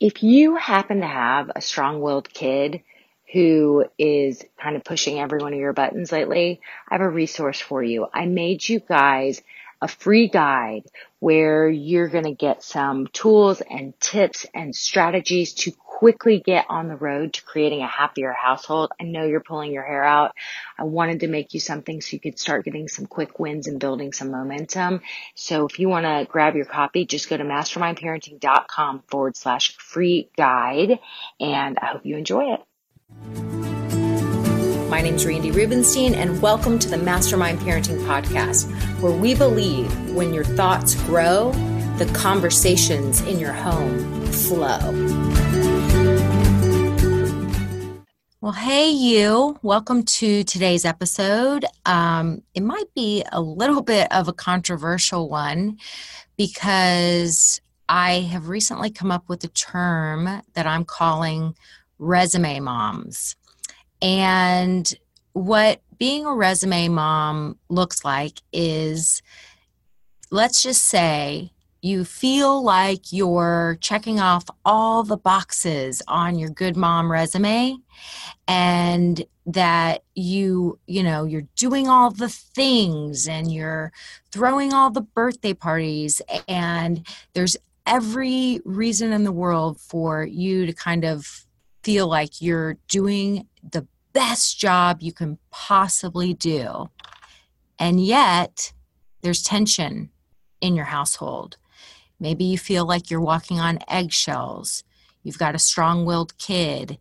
If you happen to have a strong willed kid who is kind of pushing every one of your buttons lately, I have a resource for you. I made you guys a free guide where you're going to get some tools and tips and strategies to quickly get on the road to creating a happier household. I know you're pulling your hair out. I wanted to make you something so you could start getting some quick wins and building some momentum. So if you want to grab your copy, just go to mastermindparenting.com forward slash free guide. And I hope you enjoy it. My name is Randi Rubenstein, and welcome to the Mastermind Parenting Podcast, where we believe when your thoughts grow, the conversations in your home flow. Well, hey, you. Welcome to today's episode. Um, it might be a little bit of a controversial one because I have recently come up with a term that I'm calling resume moms. And what being a resume mom looks like is let's just say you feel like you're checking off all the boxes on your good mom resume and that you you know you're doing all the things and you're throwing all the birthday parties and there's every reason in the world for you to kind of feel like you're doing the best job you can possibly do. And yet there's tension in your household Maybe you feel like you're walking on eggshells. You've got a strong willed kid,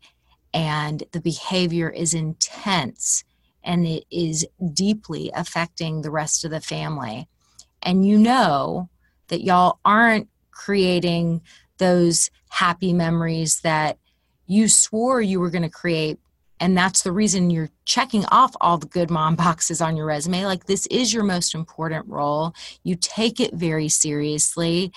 and the behavior is intense and it is deeply affecting the rest of the family. And you know that y'all aren't creating those happy memories that you swore you were going to create and that's the reason you're checking off all the good mom boxes on your resume. Like this is your most important role. You take it very seriously.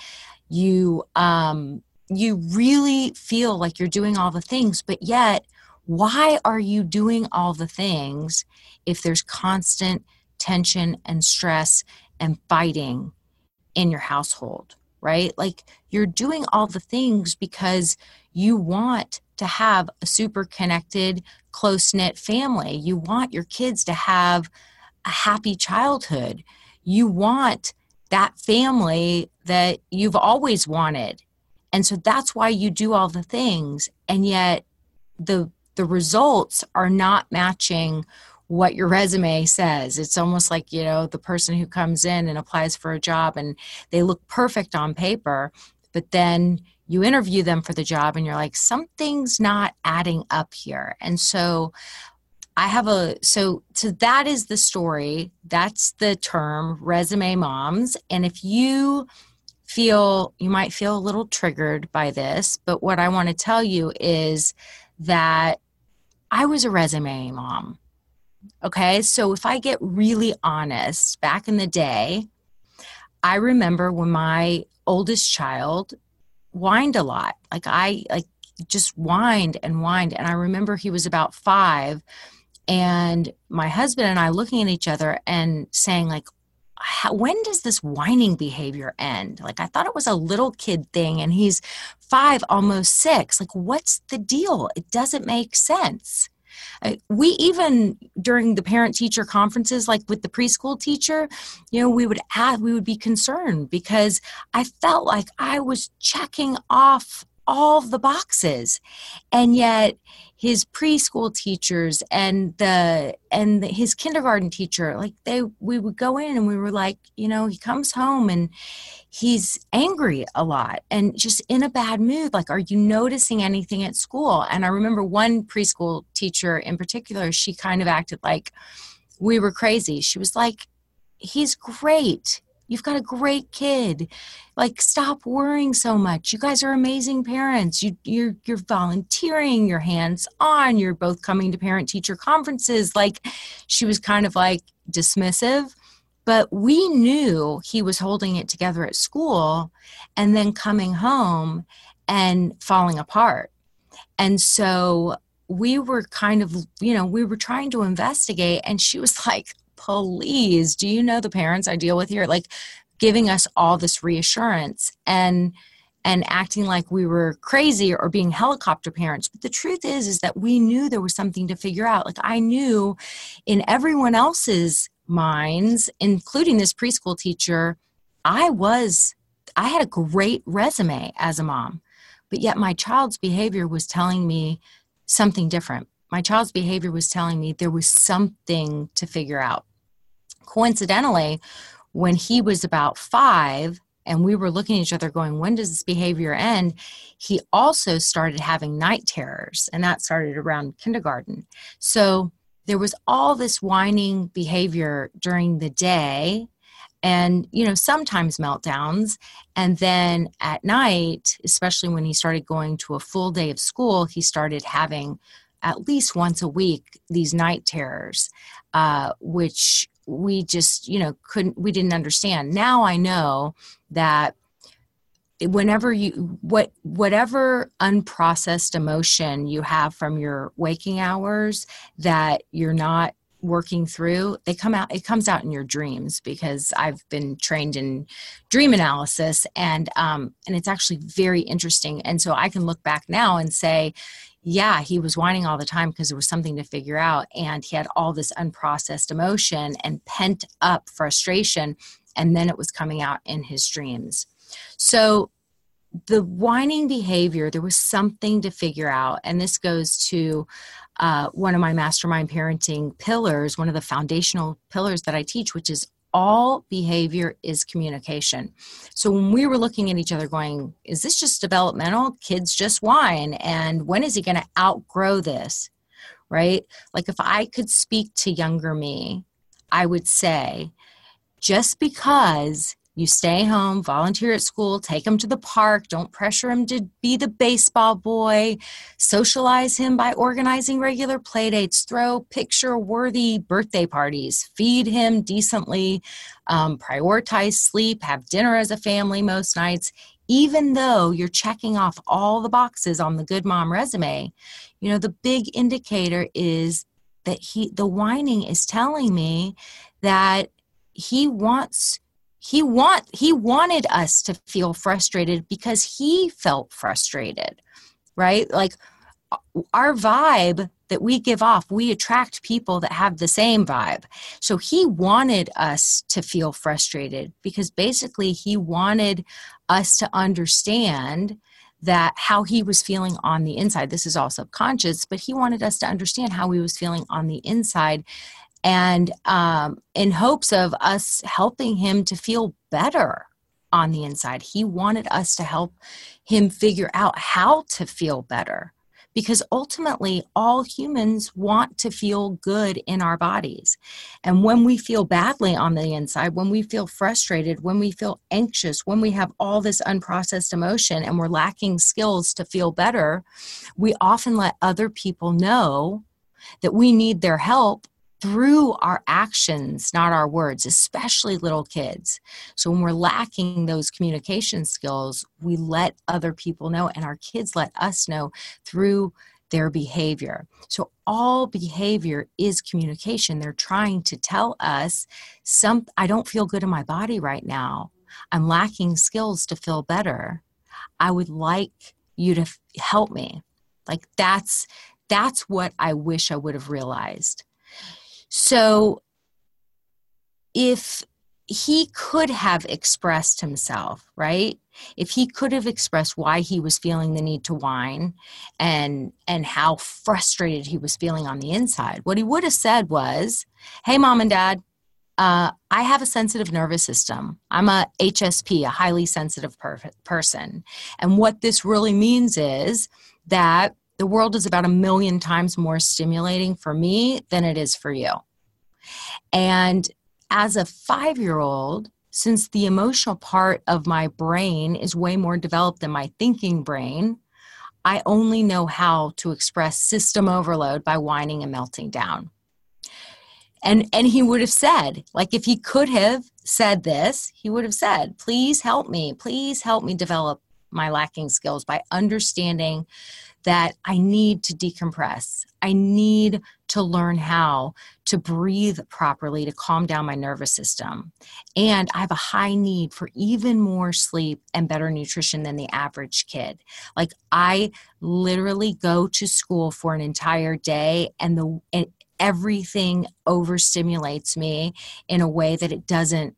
You um you really feel like you're doing all the things but yet why are you doing all the things if there's constant tension and stress and fighting in your household right? Like you're doing all the things because you want to have a super connected, close knit family. You want your kids to have a happy childhood. You want that family that you've always wanted. And so that's why you do all the things. And yet the the results are not matching what your resume says. It's almost like, you know, the person who comes in and applies for a job and they look perfect on paper, but then you interview them for the job and you're like something's not adding up here. And so i have a so so that is the story. That's the term resume moms. And if you feel you might feel a little triggered by this but what i want to tell you is that i was a resume mom okay? So if i get really honest back in the day i remember when my oldest child whined a lot. Like I like just whined and whined. And I remember he was about five, and my husband and I looking at each other and saying like, how, when does this whining behavior end? Like I thought it was a little kid thing, and he's five, almost six. Like what's the deal? It doesn't make sense Uh, we even during the parent teacher conferences like with the preschool teacher you know we would add we would be concerned because i felt like i was checking off all the boxes. And yet his preschool teachers and the and the, his kindergarten teacher like they we would go in and we were like you know he comes home and he's angry a lot and just in a bad mood like are you noticing anything at school? And i remember one preschool teacher in particular she kind of acted like we were crazy. She was like he's great You've got a great kid. Like, stop worrying so much. You guys are amazing parents. You, you're you're volunteering. You're hands on. You're both coming to parent teacher conferences. Like, she was kind of like dismissive, but we knew he was holding it together at school, and then coming home and falling apart. And so we were kind of, you know, we were trying to investigate, and she was like, please, do you know the parents I deal with here? Like giving us all this reassurance and and acting like we were crazy or being helicopter parents. But the truth is is that we knew there was something to figure out. Like i knew in everyone else's minds including this preschool teacher i was i had a great resume as a mom. But yet my child's behavior was telling me something different. My child's behavior was telling me there was something to figure out coincidentally, when he was about five, and we were looking at each other going, when does this behavior end? He also started having night terrors, and that started around kindergarten. So there was all this whining behavior during the day and you know sometimes meltdowns and then at night especially when he started going to a full day of school he started having at least once a week these night terrors uh, which we just you know couldn't we didn't understand. Now i know that whenever you what whatever unprocessed emotion you have from your waking hours that you're not working through they come out it comes out in your dreams because i've been trained in dream analysis and um and it's actually very interesting and so i can look back now and say yeah, he was whining all the time because there was something to figure out. And he had all this unprocessed emotion and pent up frustration. And then it was coming out in his dreams. So the whining behavior, there was something to figure out. And this goes to uh, one of my mastermind parenting pillars, one of the foundational pillars that I teach, which is all behavior is communication. So when we were looking at each other going, is this just developmental? Kids just whine. And when is he going to outgrow this? Right? Like if I could speak to younger me, I would say, just because you stay home, volunteer at school, take him to the park, don't pressure him to be the baseball boy, socialize him by organizing regular playdates, throw picture worthy birthday parties, feed him decently, um, prioritize sleep, have dinner as a family most nights. Even though you're checking off all the boxes on the good mom resume, you know, the big indicator is that he, the whining is telling me that he wants he want he wanted us to feel frustrated because he felt frustrated right? Like our vibe that we give off we attract people that have the same vibe. So he wanted us to feel frustrated because basically he wanted us to understand that how he was feeling on the inside. This is all subconscious but he wanted us to understand how he was feeling on the inside and um, in hopes of us helping him to feel better on the inside. He wanted us to help him figure out how to feel better because ultimately all humans want to feel good in our bodies. And when we feel badly on the inside, when we feel frustrated, when we feel anxious, when we have all this unprocessed emotion and we're lacking skills to feel better, we often let other people know that we need their help through our actions, not our words, especially little kids. So when we're lacking those communication skills, we let other people know, and our kids let us know through their behavior. So all behavior is communication. They're trying to tell us some I don't feel good in my body right now. I'm lacking skills to feel better. I would like you to help me. Like that's that's what I wish I would have realized so if he could have expressed himself, right? If he could have expressed why he was feeling the need to whine and and how frustrated he was feeling on the inside, what he would have said was, "Hey, mom and dad, uh, I have a sensitive nervous system. I'm a HSP, a highly sensitive per- person, and what this really means is that the world is about a million times more stimulating for me than it is for you." And as a five year old, since the emotional part of my brain is way more developed than my thinking brain, I only know how to express system overload by whining and melting down. And, and he would have said, like, if he could have said this, he would have said, please help me, please help me develop my lacking skills by understanding that I need to decompress. I need to learn how to breathe properly to calm down my nervous system. And I have a high need for even more sleep and better nutrition than the average kid. Like I literally go to school for an entire day and the and everything overstimulates me in a way that it doesn't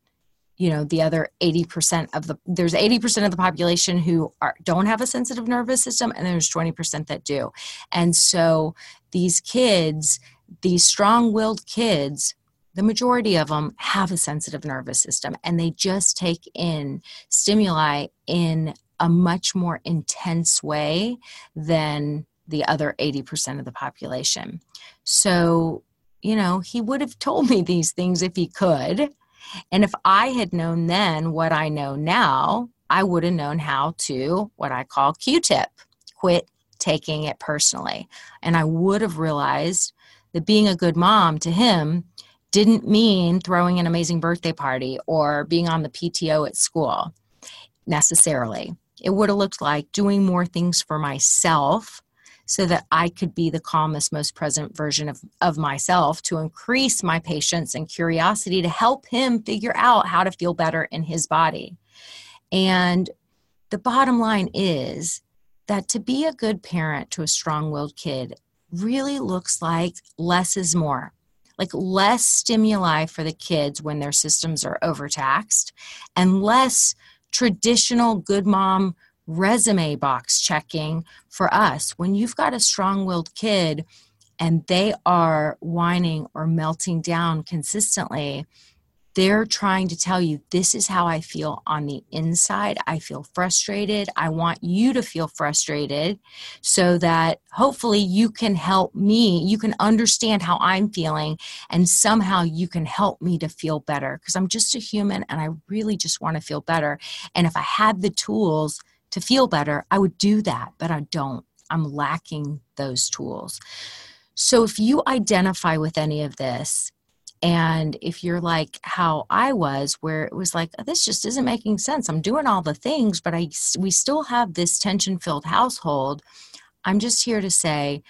you know the other 80% of the there's 80% of the population who are don't have a sensitive nervous system and there's 20% that do. And so these kids these strong-willed kids the majority of them have a sensitive nervous system and they just take in stimuli in a much more intense way than the other 80% of the population. So you know he would have told me these things if he could and if I had known then what I know now, I would have known how to, what I call Q tip, quit taking it personally. And I would have realized that being a good mom to him didn't mean throwing an amazing birthday party or being on the PTO at school necessarily. It would have looked like doing more things for myself so that I could be the calmest, most present version of, of myself to increase my patience and curiosity to help him figure out how to feel better in his body. And the bottom line is that to be a good parent to a strong willed kid really looks like less is more. Like less stimuli for the kids when their systems are overtaxed and less traditional good mom resume box checking for us. When you've got a strong willed kid and they are whining or melting down consistently, they're trying to tell you this is how I feel on the inside. I feel frustrated. I want you to feel frustrated so that hopefully you can help me. You can understand how I'm feeling and somehow you can help me to feel better because I'm just a human and I really just want to feel better. And if I had the tools to feel better, I would do that, but I don't. I'm lacking those tools. So if you identify with any of this, and if you're like how I was, where it was like, this just isn't making sense. I'm doing all the things, but I we still have this tension filled household. I'm just here to say,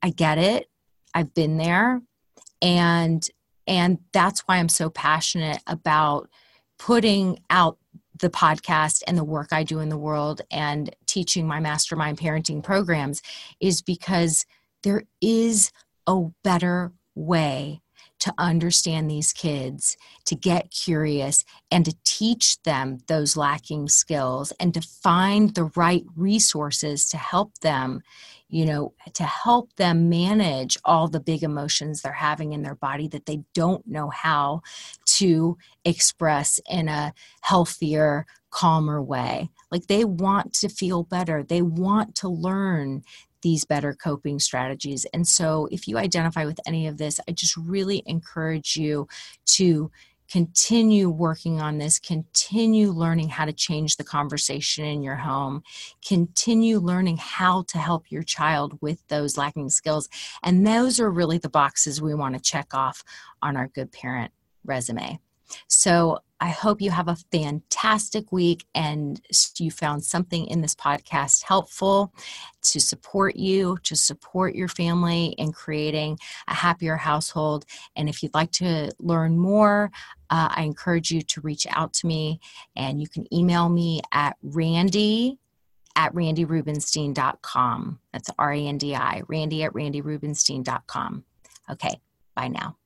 I get it. I've been there, and and that's why I'm so passionate about putting out the podcast and the work I do in the world and teaching my mastermind parenting programs is because there is a better way to understand these kids, to get curious, and to teach them those lacking skills and to find the right resources to help them you know, to help them manage all the big emotions they're having in their body that they don't know how to express in a healthier, calmer way. Like they want to feel better, they want to learn these better coping strategies. And so, if you identify with any of this, I just really encourage you to continue working on this, continue learning how to change the conversation in your home, continue learning how to help your child with those lacking skills. And those are really the boxes we want to check off on our good parent resume. So I hope you have a fantastic week and you found something in this podcast helpful to support you, to support your family in creating a happier household. And if you'd like to learn more, uh, I encourage you to reach out to me and you can email me at randi at randirubenstein.com. That's R A N D I, randi at randirubenstein.com. Okay, bye now.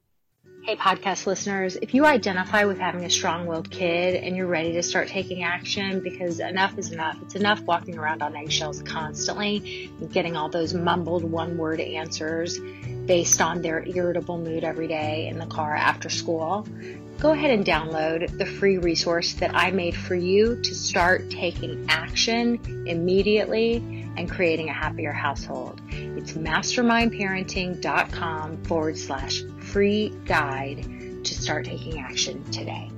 Hey, podcast listeners, if you identify with having a strong willed kid and you're ready to start taking action because enough is enough, it's enough walking around on eggshells constantly getting all those mumbled one word answers based on their irritable mood every day in the car after school, go ahead and download the free resource that I made for you to start taking action immediately and creating a happier household. It's mastermindparenting.com forward slash free guide to start taking action today.